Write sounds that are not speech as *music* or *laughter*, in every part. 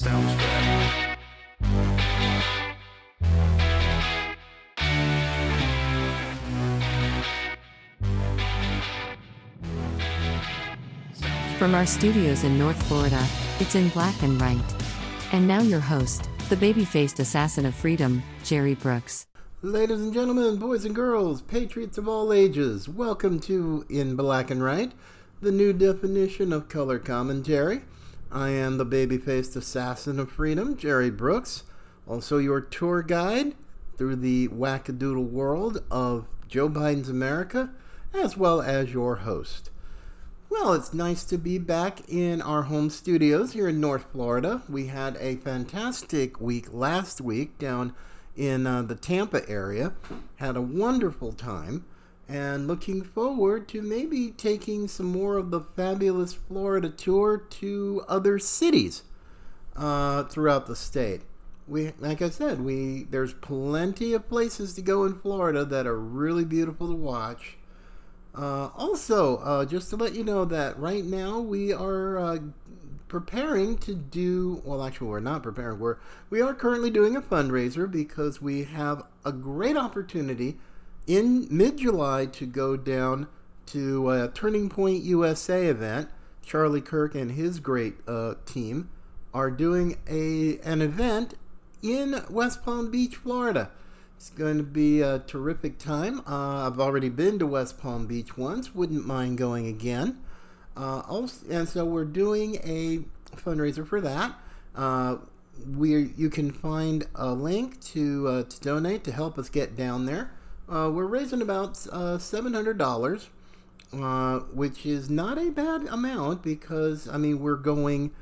Sounds good. From our studios in North Florida, it's in black and white. And now your host, the baby faced assassin of freedom, Jerry Brooks. Ladies and gentlemen, boys and girls, patriots of all ages, welcome to In Black and White, the new definition of color commentary. I am the baby faced assassin of freedom, Jerry Brooks, also your tour guide through the wackadoodle world of Joe Biden's America, as well as your host. Well, it's nice to be back in our home studios here in North Florida. We had a fantastic week last week down in uh, the Tampa area. Had a wonderful time and looking forward to maybe taking some more of the fabulous Florida tour to other cities uh, throughout the state. We, like I said, we there's plenty of places to go in Florida that are really beautiful to watch. Uh, also, uh, just to let you know that right now we are uh, preparing to do. Well, actually, we're not preparing. We're we are currently doing a fundraiser because we have a great opportunity in mid-July to go down to a Turning Point USA event. Charlie Kirk and his great uh, team are doing a an event in West Palm Beach, Florida. It's going to be a terrific time. Uh, I've already been to West Palm Beach once. Wouldn't mind going again. Uh, also, and so we're doing a fundraiser for that. Uh, we you can find a link to uh, to donate to help us get down there. Uh, we're raising about uh, seven hundred dollars, uh, which is not a bad amount because I mean we're going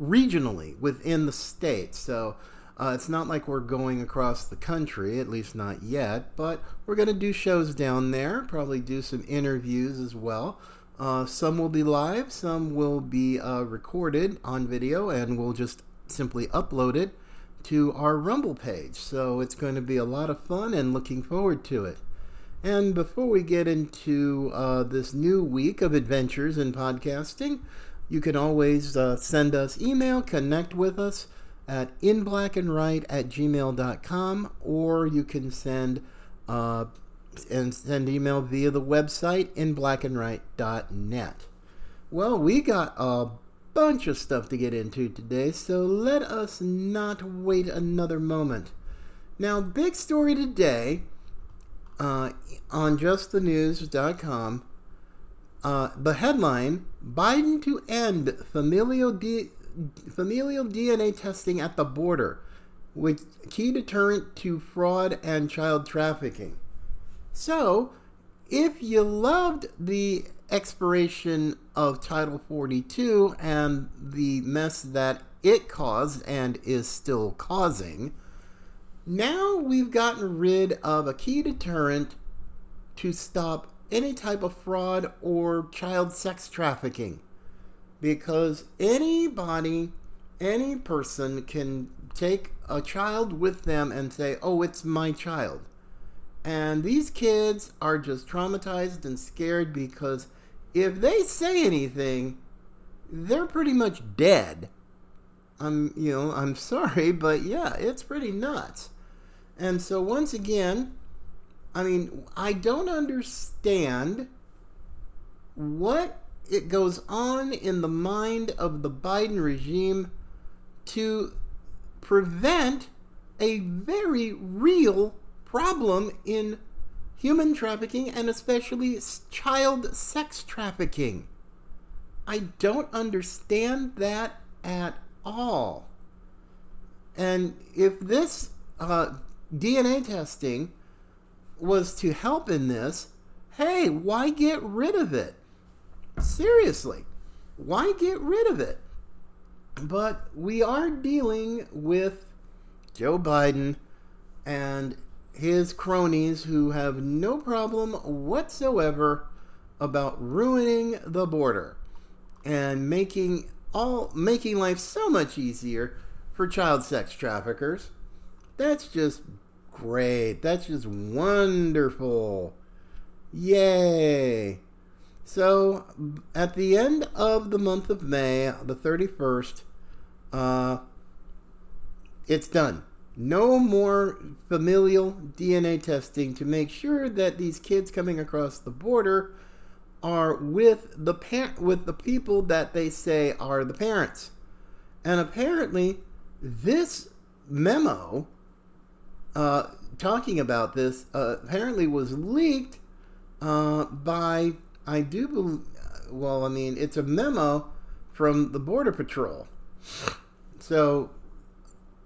regionally within the state, so. Uh, it's not like we're going across the country, at least not yet, but we're going to do shows down there, probably do some interviews as well. Uh, some will be live, some will be uh, recorded on video, and we'll just simply upload it to our Rumble page. So it's going to be a lot of fun and looking forward to it. And before we get into uh, this new week of adventures in podcasting, you can always uh, send us email, connect with us at inblackandright at gmail.com or you can send uh, and send email via the website inblackandright.net well we got a bunch of stuff to get into today so let us not wait another moment now big story today uh, on justthenews.com uh, the headline biden to end familial de- familial DNA testing at the border, with key deterrent to fraud and child trafficking. So, if you loved the expiration of Title 42 and the mess that it caused and is still causing, now we've gotten rid of a key deterrent to stop any type of fraud or child sex trafficking because anybody, any person can take a child with them and say, oh, it's my child. And these kids are just traumatized and scared because if they say anything, they're pretty much dead. I'm, you know, I'm *laughs* sorry, but yeah, it's pretty nuts. And so once again, I mean, I don't understand what it goes on in the mind of the Biden regime to prevent a very real problem in human trafficking and especially child sex trafficking. I don't understand that at all. And if this uh, DNA testing was to help in this, hey, why get rid of it? Seriously, why get rid of it? But we are dealing with Joe Biden and his cronies who have no problem whatsoever about ruining the border and making all making life so much easier for child sex traffickers. That's just great. That's just wonderful. Yay. So, at the end of the month of May, the 31st, uh, it's done. No more familial DNA testing to make sure that these kids coming across the border are with the with the people that they say are the parents. And apparently, this memo uh, talking about this uh, apparently was leaked uh, by I do believe. Well, I mean, it's a memo from the Border Patrol. So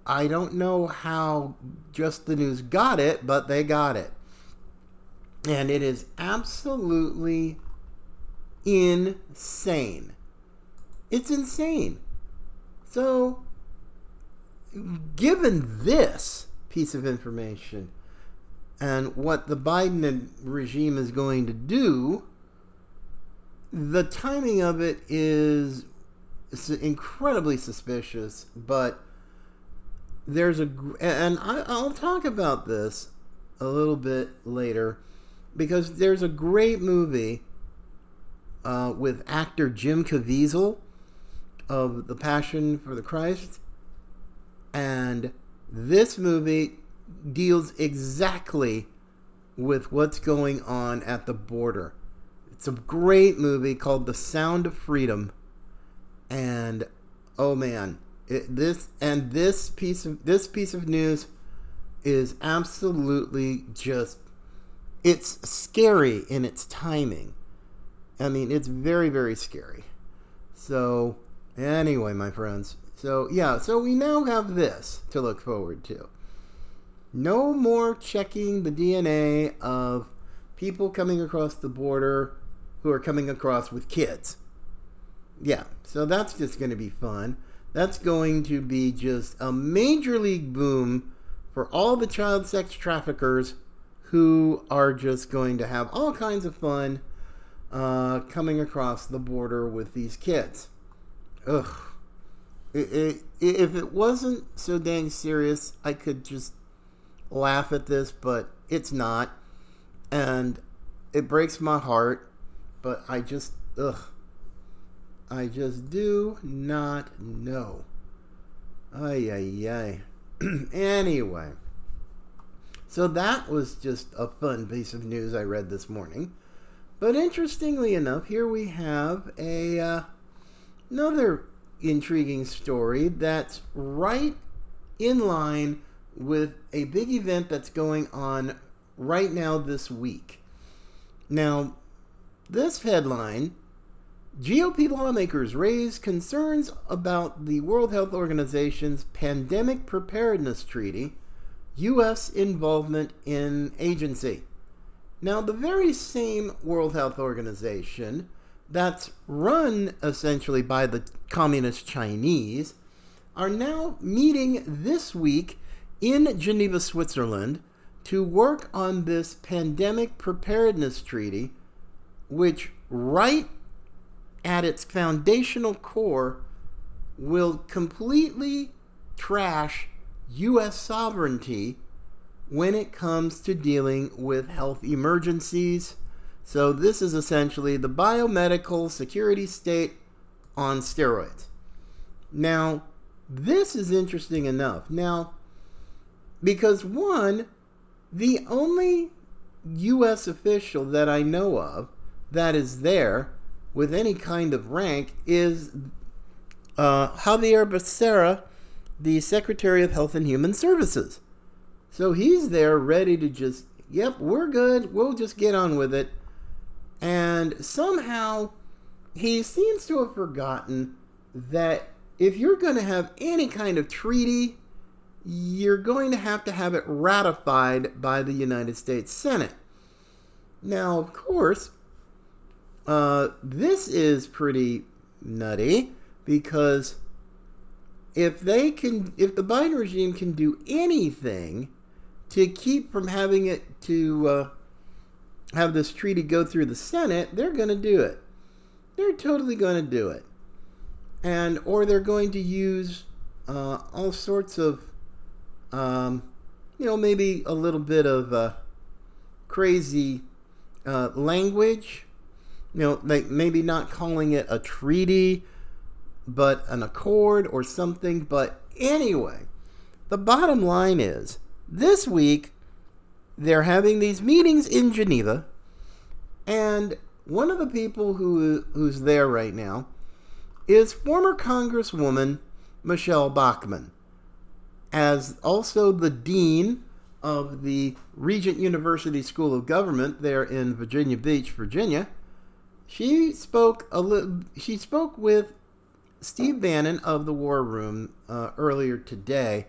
I don't know how Just the News got it, but they got it. And it is absolutely insane. It's insane. So, given this piece of information and what the Biden regime is going to do, the timing of it is incredibly suspicious, but there's a and I, I'll talk about this a little bit later because there's a great movie uh, with actor Jim Caviezel of The Passion for the Christ, and this movie deals exactly with what's going on at the border. It's a great movie called The Sound of Freedom, and oh man, it, this and this piece of this piece of news is absolutely just it's scary in its timing. I mean, it's very very scary. So, anyway, my friends. So, yeah, so we now have this to look forward to. No more checking the DNA of people coming across the border who are coming across with kids. Yeah, so that's just going to be fun. That's going to be just a major league boom for all the child sex traffickers who are just going to have all kinds of fun uh, coming across the border with these kids. Ugh. It, it, if it wasn't so dang serious, I could just laugh at this, but it's not. And it breaks my heart, but I just, ugh. I just do not know. Ay, ay, ay. *clears throat* anyway, so that was just a fun piece of news I read this morning. But interestingly enough, here we have a uh, another intriguing story that's right in line with a big event that's going on right now this week. Now, this headline GOP lawmakers raise concerns about the World Health Organization's Pandemic Preparedness Treaty, U.S. involvement in agency. Now, the very same World Health Organization that's run essentially by the Communist Chinese are now meeting this week in Geneva, Switzerland, to work on this pandemic preparedness treaty, which, right at its foundational core, will completely trash U.S. sovereignty when it comes to dealing with health emergencies. So, this is essentially the biomedical security state on steroids. Now, this is interesting enough. Now, because one, the only U.S. official that I know of that is there with any kind of rank is uh, Xavier Becerra, the Secretary of Health and Human Services. So he's there ready to just, yep, we're good. We'll just get on with it. And somehow he seems to have forgotten that if you're going to have any kind of treaty, you're going to have to have it ratified by the United States Senate. Now, of course, uh, this is pretty nutty because if they can, if the Biden regime can do anything to keep from having it to uh, have this treaty go through the Senate, they're going to do it. They're totally going to do it, and or they're going to use uh, all sorts of, um, you know, maybe a little bit of uh, crazy uh, language you know, like maybe not calling it a treaty, but an accord or something. But anyway, the bottom line is this week they're having these meetings in Geneva, and one of the people who who's there right now is former Congresswoman Michelle Bachmann, as also the dean of the Regent University School of Government there in Virginia Beach, Virginia. She spoke a little. she spoke with Steve Bannon of the War Room uh, earlier today,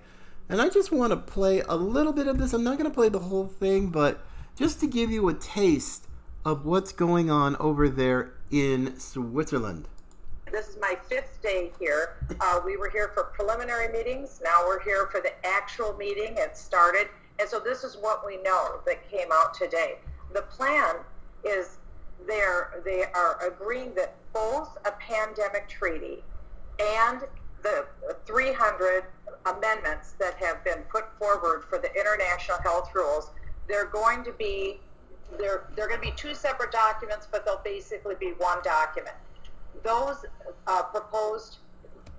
and I just want to play a little bit of this. I'm not going to play the whole thing, but just to give you a taste of what's going on over there in Switzerland. This is my fifth day here. Uh, we were here for preliminary meetings. Now we're here for the actual meeting. It started. And so this is what we know that came out today. The plan is they're, they are agreeing that both a pandemic treaty and the 300 amendments that have been put forward for the international health rules, they're going to be they're, they're going to be two separate documents, but they'll basically be one document. Those uh, proposed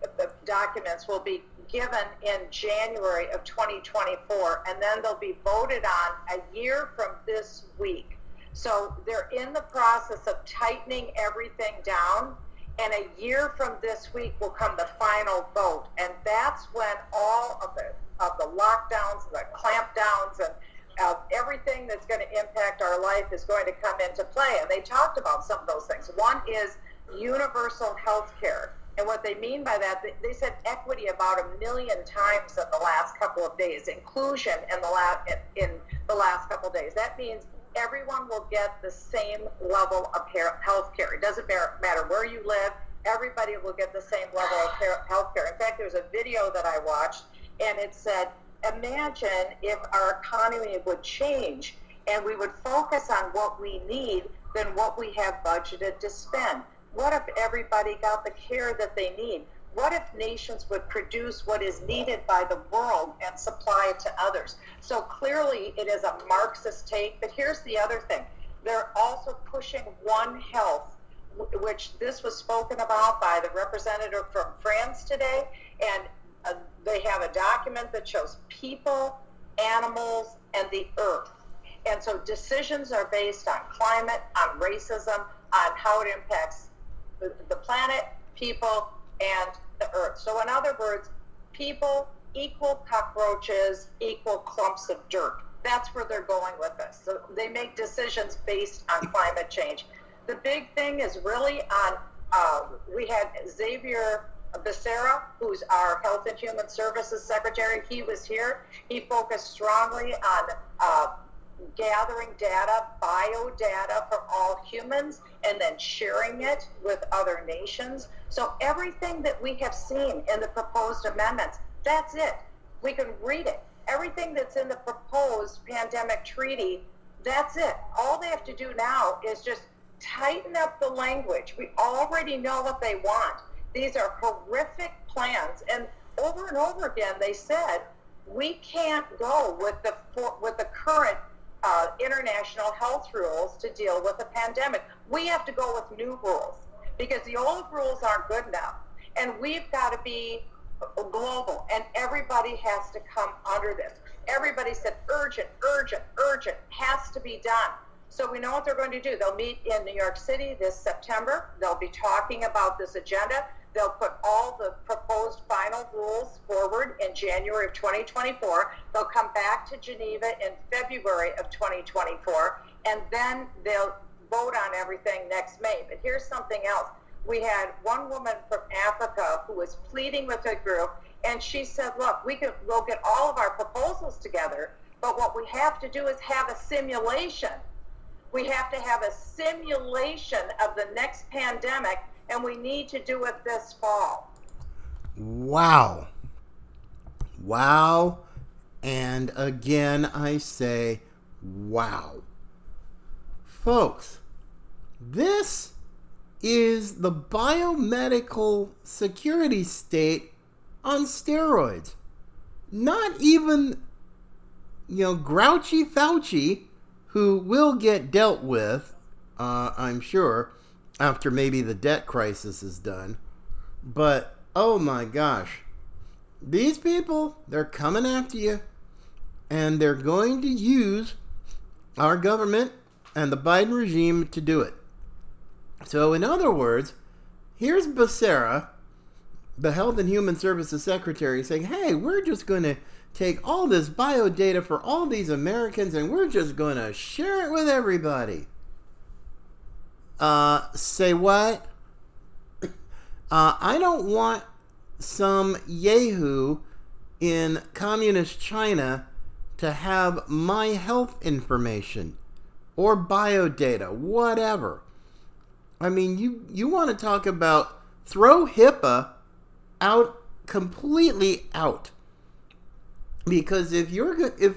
uh, documents will be given in January of 2024, and then they'll be voted on a year from this week. So they're in the process of tightening everything down, and a year from this week will come the final vote, and that's when all of the of the lockdowns, the clampdowns, and uh, everything that's going to impact our life is going to come into play. And they talked about some of those things. One is universal health care. And what they mean by that, they said equity about a million times in the last couple of days, inclusion in the last in the last couple of days. That means everyone will get the same level of health care. It doesn't matter where you live. Everybody will get the same level of health care. In fact, there's a video that I watched, and it said, imagine if our economy would change and we would focus on what we need than what we have budgeted to spend. What if everybody got the care that they need? What if nations would produce what is needed by the world and supply it to others? So clearly it is a Marxist take, but here's the other thing. They're also pushing One Health, which this was spoken about by the representative from France today, and uh, they have a document that shows people, animals, and the earth. And so decisions are based on climate, on racism, on how it impacts the, the planet, people, and the earth. So, in other words, people equal cockroaches, equal clumps of dirt. That's where they're going with this. So they make decisions based on climate change. The big thing is really on. Uh, we had Xavier Becerra, who's our Health and Human Services Secretary. He was here. He focused strongly on uh, gathering data, biodata from all humans, and then sharing it with other nations. So everything that we have seen in the proposed amendments, that's it. We can read it. Everything that's in the proposed pandemic treaty, that's it. All they have to do now is just tighten up the language. We already know what they want. These are horrific plans. And over and over again, they said, we can't go with the, with the current uh, international health rules to deal with a pandemic. We have to go with new rules because the old rules aren't good enough. And we've got to be global, and everybody has to come under this. Everybody said urgent, urgent, urgent, has to be done. So we know what they're going to do. They'll meet in New York City this September. They'll be talking about this agenda. They'll put all the proposed final rules forward in January of 2024. They'll come back to Geneva in February of 2024, and then they'll vote on everything next May. But here's something else. We had one woman from Africa who was pleading with a group, and she said, look, we can we'll get all of our proposals together, but what we have to do is have a simulation. We have to have a simulation of the next pandemic and we need to do it this fall. Wow. Wow. And again, I say, wow. Folks, this is the biomedical security state on steroids. Not even, you know, grouchy Fauci, who will get dealt with, uh, I'm sure, after maybe the debt crisis is done. But oh my gosh, these people, they're coming after you, and they're going to use our government and the Biden regime to do it. So, in other words, here's Becerra, the Health and Human Services Secretary, saying, hey, we're just going to take all this bio data for all these Americans and we're just going to share it with everybody. Uh, say what? Uh, I don't want some yahoo in communist China to have my health information or bio data, whatever. I mean, you you want to talk about throw HIPAA out completely out. Because if you're if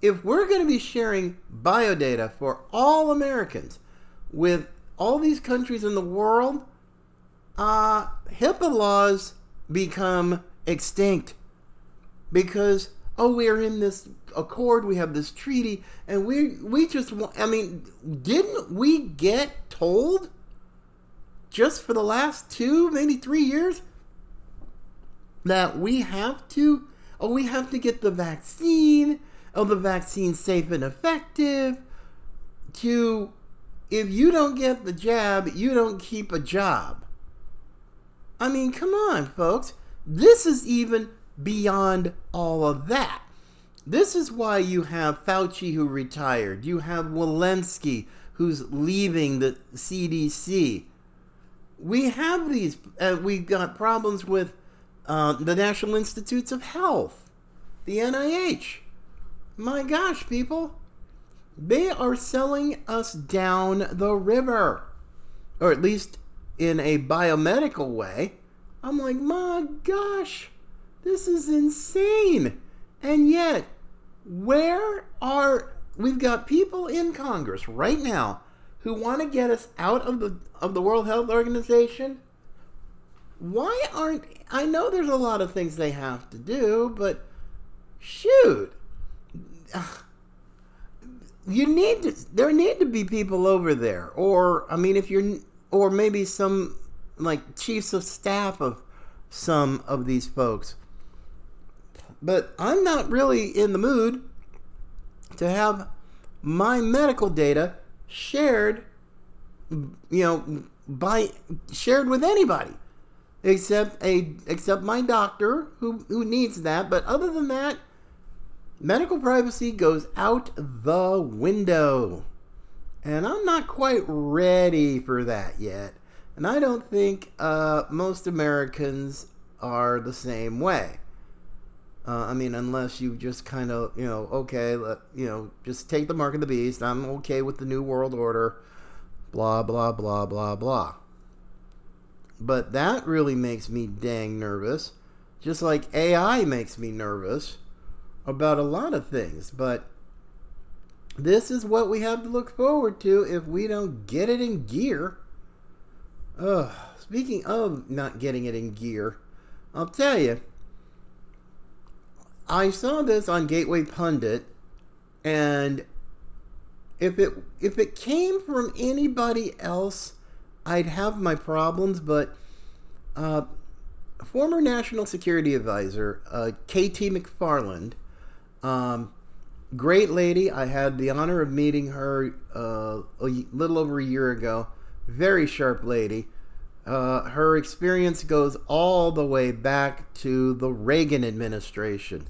if we're going to be sharing bio data for all Americans with all these countries in the world, uh, HIPAA laws become extinct because oh we're in this accord we have this treaty and we we just i mean didn't we get told just for the last two maybe three years that we have to oh we have to get the vaccine oh the vaccine safe and effective to if you don't get the jab you don't keep a job I mean, come on, folks. This is even beyond all of that. This is why you have Fauci who retired. You have Walensky who's leaving the CDC. We have these, uh, we've got problems with uh, the National Institutes of Health, the NIH. My gosh, people. They are selling us down the river. Or at least in a biomedical way, I'm like, my gosh, this is insane. And yet, where are we've got people in Congress right now who want to get us out of the of the World Health Organization? Why aren't I know there's a lot of things they have to do, but shoot. You need to there need to be people over there or I mean if you're or maybe some like chiefs of staff of some of these folks. But I'm not really in the mood to have my medical data shared you know by shared with anybody except a except my doctor who who needs that but other than that medical privacy goes out the window and I'm not quite ready for that yet. And I don't think uh, most Americans are the same way. Uh, I mean, unless you just kind of, you know, okay, let, you know, just take the mark of the beast. I'm okay with the New World Order, blah, blah, blah, blah, blah. But that really makes me dang nervous. Just like AI makes me nervous about a lot of things. But this is what we have to look forward to if we don't get it in gear. Ugh. Speaking of not getting it in gear, I'll tell you. I saw this on Gateway Pundit, and if it if it came from anybody else, I'd have my problems. But uh, former National Security Advisor uh, KT McFarland. Um, great lady. I had the honor of meeting her uh, a little over a year ago. Very sharp lady. Uh, her experience goes all the way back to the Reagan administration.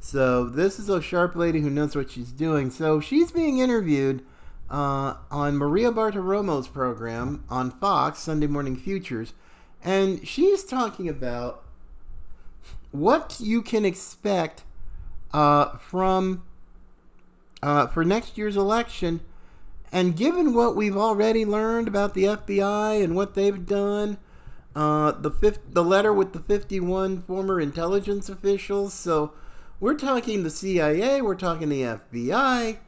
So this is a sharp lady who knows what she's doing. So she's being interviewed uh, on Maria Bartiromo's program on Fox Sunday Morning Futures, and she's talking about what you can expect uh, from uh, for next year's election. And given what we've already learned about the FBI and what they've done, uh, the fifth, the letter with the 51 former intelligence officials, so we're talking the CIA, we're talking the FBI,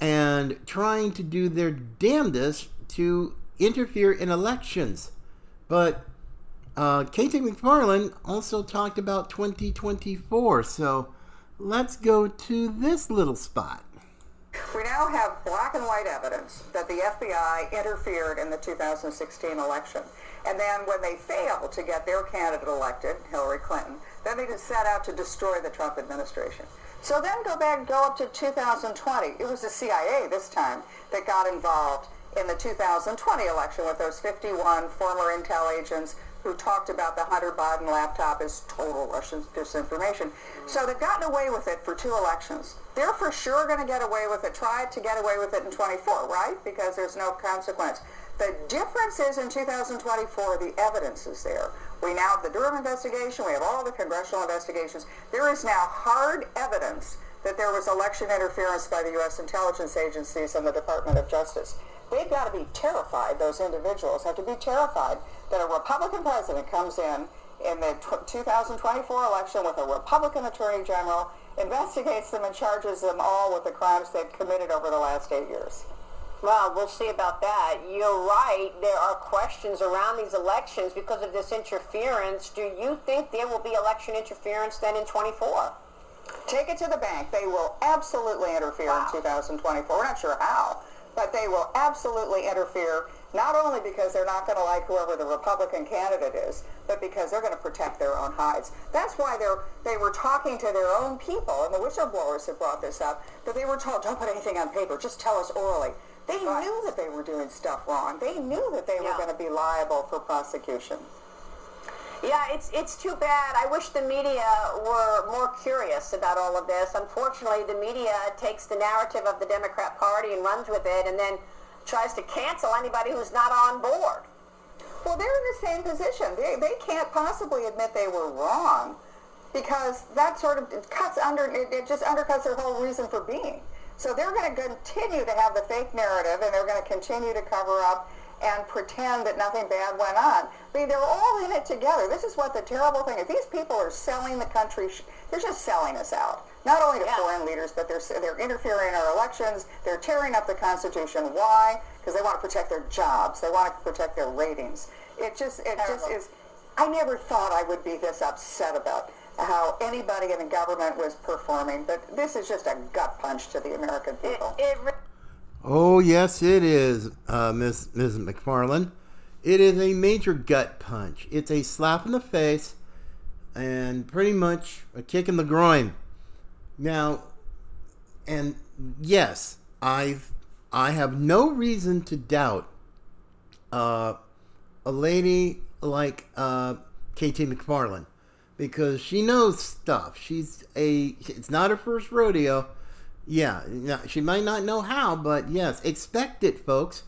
and trying to do their damnedest to interfere in elections. But uh, McFarland also talked about 2024, so let's go to this little spot. We now have black and white evidence that the FBI interfered in the 2016 election. And then when they failed to get their candidate elected, Hillary Clinton, then they just set out to destroy the Trump administration. So then go back, go up to 2020. It was the CIA this time that got involved in the 2020 election with those 51 former intel agents who talked about the Hunter Biden laptop as total Russian disinformation. So they've gotten away with it for two elections. They're for sure going to get away with it, try to get away with it in 24, right? Because there's no consequence. The difference is in 2024, the evidence is there. We now have the Durham investigation. We have all the congressional investigations. There is now hard evidence that there was election interference by the U.S. intelligence agencies and the Department of Justice. They've got to be terrified, those individuals have to be terrified that a Republican president comes in in the 2024 election with a Republican attorney general, investigates them and charges them all with the crimes they've committed over the last eight years. Well, we'll see about that. You're right. There are questions around these elections because of this interference. Do you think there will be election interference then in 24? Take it to the bank. They will absolutely interfere wow. in 2024. We're not sure how, but they will absolutely interfere not only because they're not going to like whoever the Republican candidate is, but because they're going to protect their own hides. That's why they're, they were talking to their own people, and the whistleblowers have brought this up, that they were told, don't put anything on paper, just tell us orally. They right. knew that they were doing stuff wrong. They knew that they yeah. were going to be liable for prosecution. Yeah, it's it's too bad. I wish the media were more curious about all of this. Unfortunately, the media takes the narrative of the Democrat Party and runs with it, and then tries to cancel anybody who's not on board. Well, they're in the same position. They, they can't possibly admit they were wrong because that sort of cuts under, it, it just undercuts their whole reason for being. So they're going to continue to have the fake narrative and they're going to continue to cover up and pretend that nothing bad went on. I mean, they're all in it together. This is what the terrible thing is. These people are selling the country. They're just selling us out. Not only to yeah. foreign leaders, but they're, they're interfering in our elections. They're tearing up the Constitution. Why? Because they want to protect their jobs. They want to protect their ratings. It just, it Terrible. just is. I never thought I would be this upset about how anybody in the government was performing, but this is just a gut punch to the American people. It, it oh yes, it is, uh, Miss Ms. McFarland. It is a major gut punch. It's a slap in the face, and pretty much a kick in the groin. Now, and yes, I've I have no reason to doubt uh, a lady like uh, KT McFarland because she knows stuff. She's a it's not her first rodeo. Yeah, she might not know how, but yes, expect it, folks.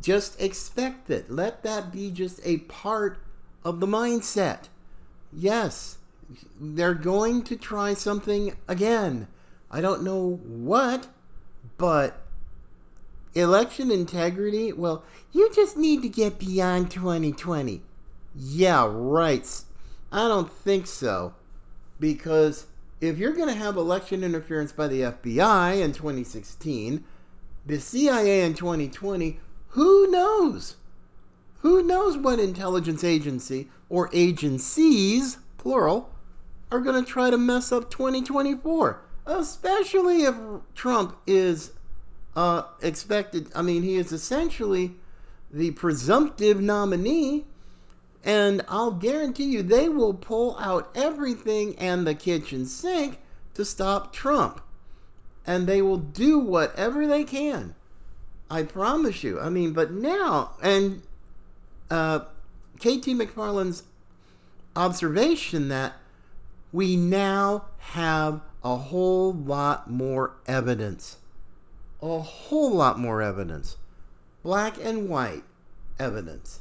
Just expect it. Let that be just a part of the mindset. Yes, they're going to try something again. I don't know what, but election integrity, well, you just need to get beyond 2020. Yeah, right. I don't think so. Because if you're going to have election interference by the FBI in 2016, the CIA in 2020, who knows? Who knows what intelligence agency or agencies, plural, are going to try to mess up 2024? Especially if Trump is uh, expected. I mean, he is essentially the presumptive nominee and I'll guarantee you they will pull out everything and the kitchen sink to stop Trump. And they will do whatever they can. I promise you. I mean, but now, and uh, KT McFarland's observation that we now have a whole lot more evidence. A whole lot more evidence. Black and white evidence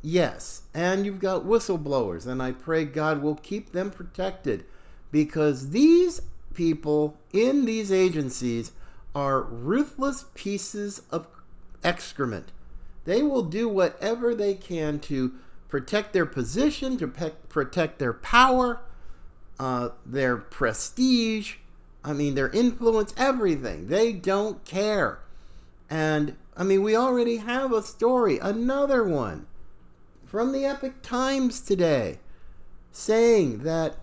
Yes, and you've got whistleblowers, and I pray God will keep them protected because these people in these agencies are ruthless pieces of excrement. They will do whatever they can to protect their position, to pe- protect their power, uh, their prestige, I mean, their influence, everything. They don't care. And I mean, we already have a story, another one from the Epoch Times today saying that,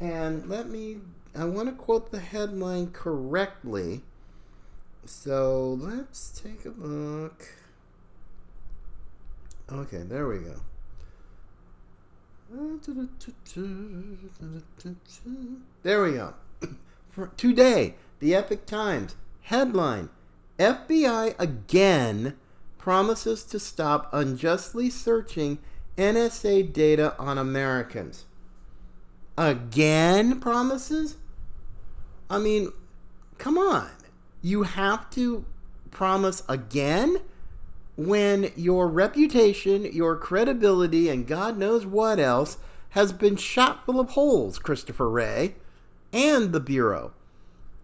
and let me, I want to quote the headline correctly. So let's take a look. Okay, there we go. There we go. *clears throat* For today, the Epoch Times headline FBI again promises to stop unjustly searching NSA data on Americans. Again promises? I mean, come on. You have to promise again when your reputation, your credibility, and God knows what else has been shot full of holes, Christopher Wray, and the Bureau.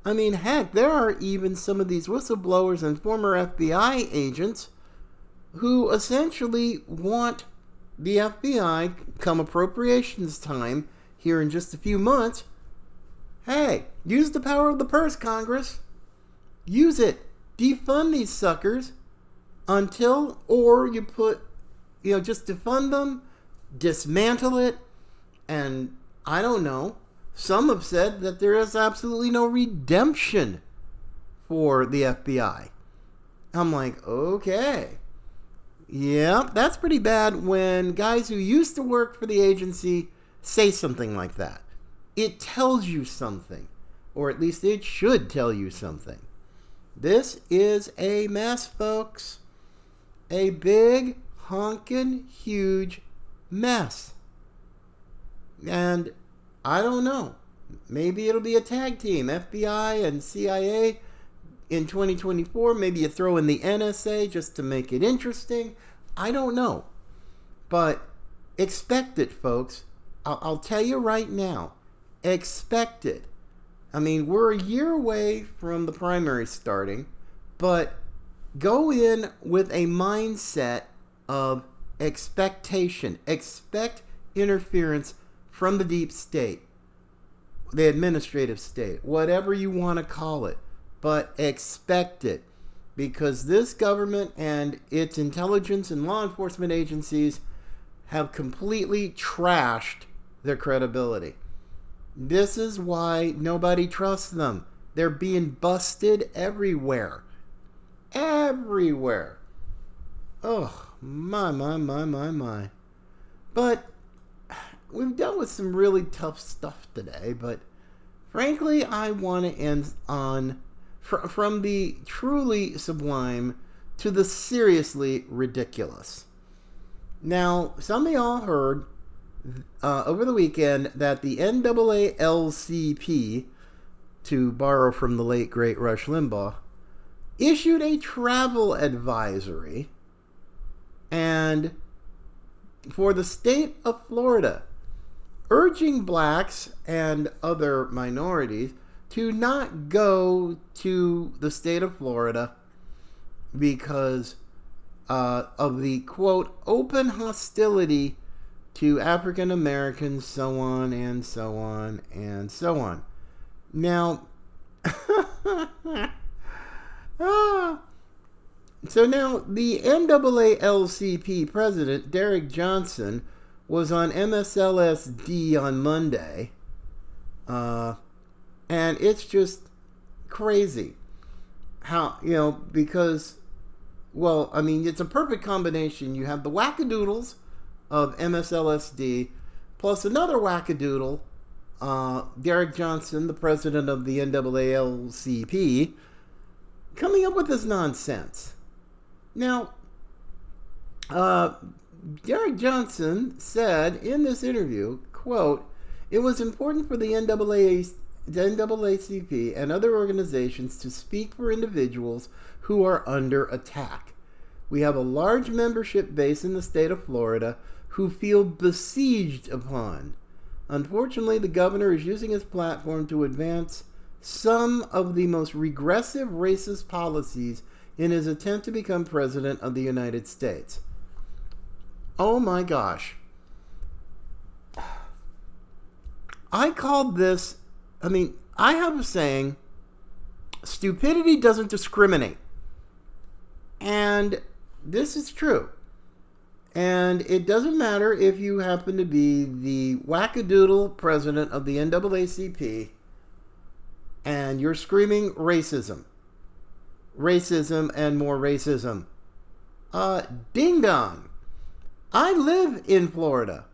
I mean, heck, there are even some of these whistleblowers and former FBI agents who essentially want the FBI, come appropriations time here in just a few months, hey, use the power of the purse, Congress. Use it. Defund these suckers until, or you put, you know, just defund them, dismantle it, and I don't know. Some have said that there is absolutely no redemption for the FBI. I'm like, okay. Yeah, that's pretty bad when guys who used to work for the agency say something like that. It tells you something, or at least it should tell you something. This is a mess, folks. A big, honkin' huge mess. And I don't know. Maybe it'll be a tag team, FBI and CIA in 2024. Maybe you throw in the NSA just to make it interesting. I don't know. But expect it, folks. I'll, I'll tell you right now. Expect it. I mean, we're a year away from the primary starting, but go in with a mindset of expectation. Expect interference from the deep state, the administrative state, whatever you want to call it, but expect it because this government and its intelligence and law enforcement agencies have completely trashed their credibility. This is why nobody trusts them. They're being busted everywhere. Everywhere. Oh, my, my, my, my, my. But we've dealt with some really tough stuff today, but frankly, I want to end on fr- from the truly sublime to the seriously ridiculous. Now, some of y'all heard uh, over the weekend that the NAACP, to borrow from the late great Rush Limbaugh, issued a travel advisory and for the state of Florida, urging blacks and other minorities to not go to the state of Florida because uh, of the quote open hostility to African Americans, so on and so on and so on. Now, *laughs* ah, so now the NAACP president, Derrick Johnson, was on MSLSD on Monday. Uh, and it's just crazy how, you know, because, well, I mean, it's a perfect combination. You have the wackadoodles of MSLSD, plus another wackadoodle, uh, Derrick Johnson, the president of the NAACP, coming up with this nonsense. Now, uh, Derrick Johnson said in this interview, quote, it was important for the the NAACP and other organizations to speak for individuals who are under attack. We have a large membership base in the state of Florida who feel besieged upon. Unfortunately, the governor is using his platform to advance some of the most regressive racist policies in his attempt to become president of the United States. Oh my gosh. I called this, I mean, I have a saying stupidity doesn't discriminate. And this is true. And it doesn't matter if you happen to be the wackadoodle president of the NAACP and you're screaming racism, racism, and more racism. Uh, ding dong. I live in Florida.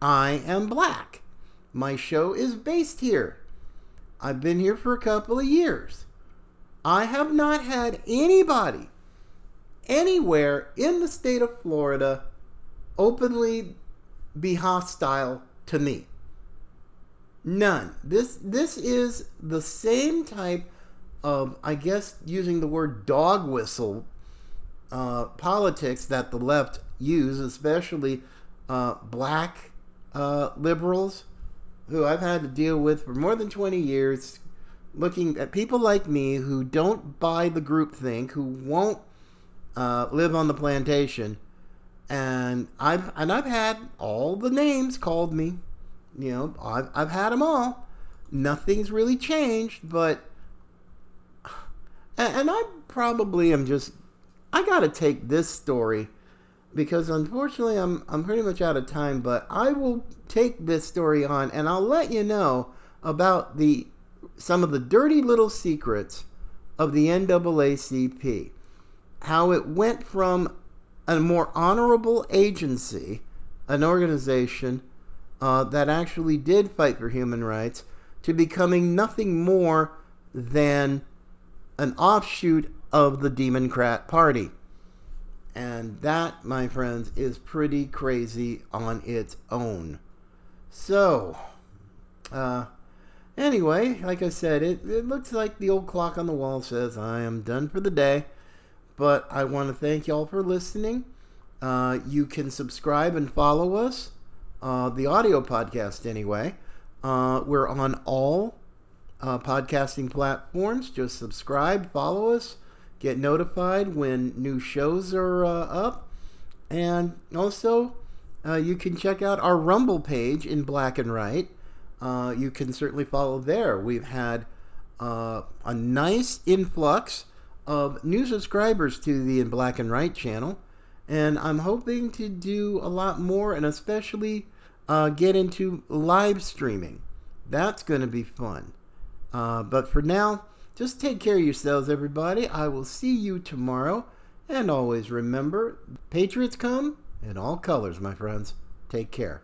I am black. My show is based here. I've been here for a couple of years. I have not had anybody anywhere in the state of Florida openly be hostile to me. None. This this is the same type of, I guess, using the word dog whistle uh, politics that the left use, especially uh, black uh, liberals, who I've had to deal with for more than 20 years, looking at people like me who don't buy the groupthink, who won't uh, live on the plantation, and I've and I've had all the names called me. You know, I've I've had them all. Nothing's really changed, but *sighs* and, and I probably am just I got to take this story because unfortunately I'm I'm pretty much out of time, but I will take this story on and I'll let you know about the some of the dirty little secrets of the NAACP. How it went from a more honorable agency, an organization uh, that actually did fight for human rights, to becoming nothing more than an offshoot of the Democrat Party. And that, my friends, is pretty crazy on its own. So, uh, anyway, like I said, it, it looks like the old clock on the wall says I am done for the day. But I want to thank y'all for listening. Uh, you can subscribe and follow us, uh, the audio podcast anyway. Uh, we're on all uh, podcasting platforms. Just subscribe, follow us, get notified when new shows are uh, up. And also, uh, you can check out our Rumble page in black and right. Uh, you can certainly follow there. We've had uh, a nice influx of new subscribers to the In Black and Right channel. And I'm hoping to do a lot more and especially uh, get into live streaming. That's going to be fun. Uh, but for now, just take care of yourselves, everybody. I will see you tomorrow. And always remember Patriots come in all colors, my friends. Take care.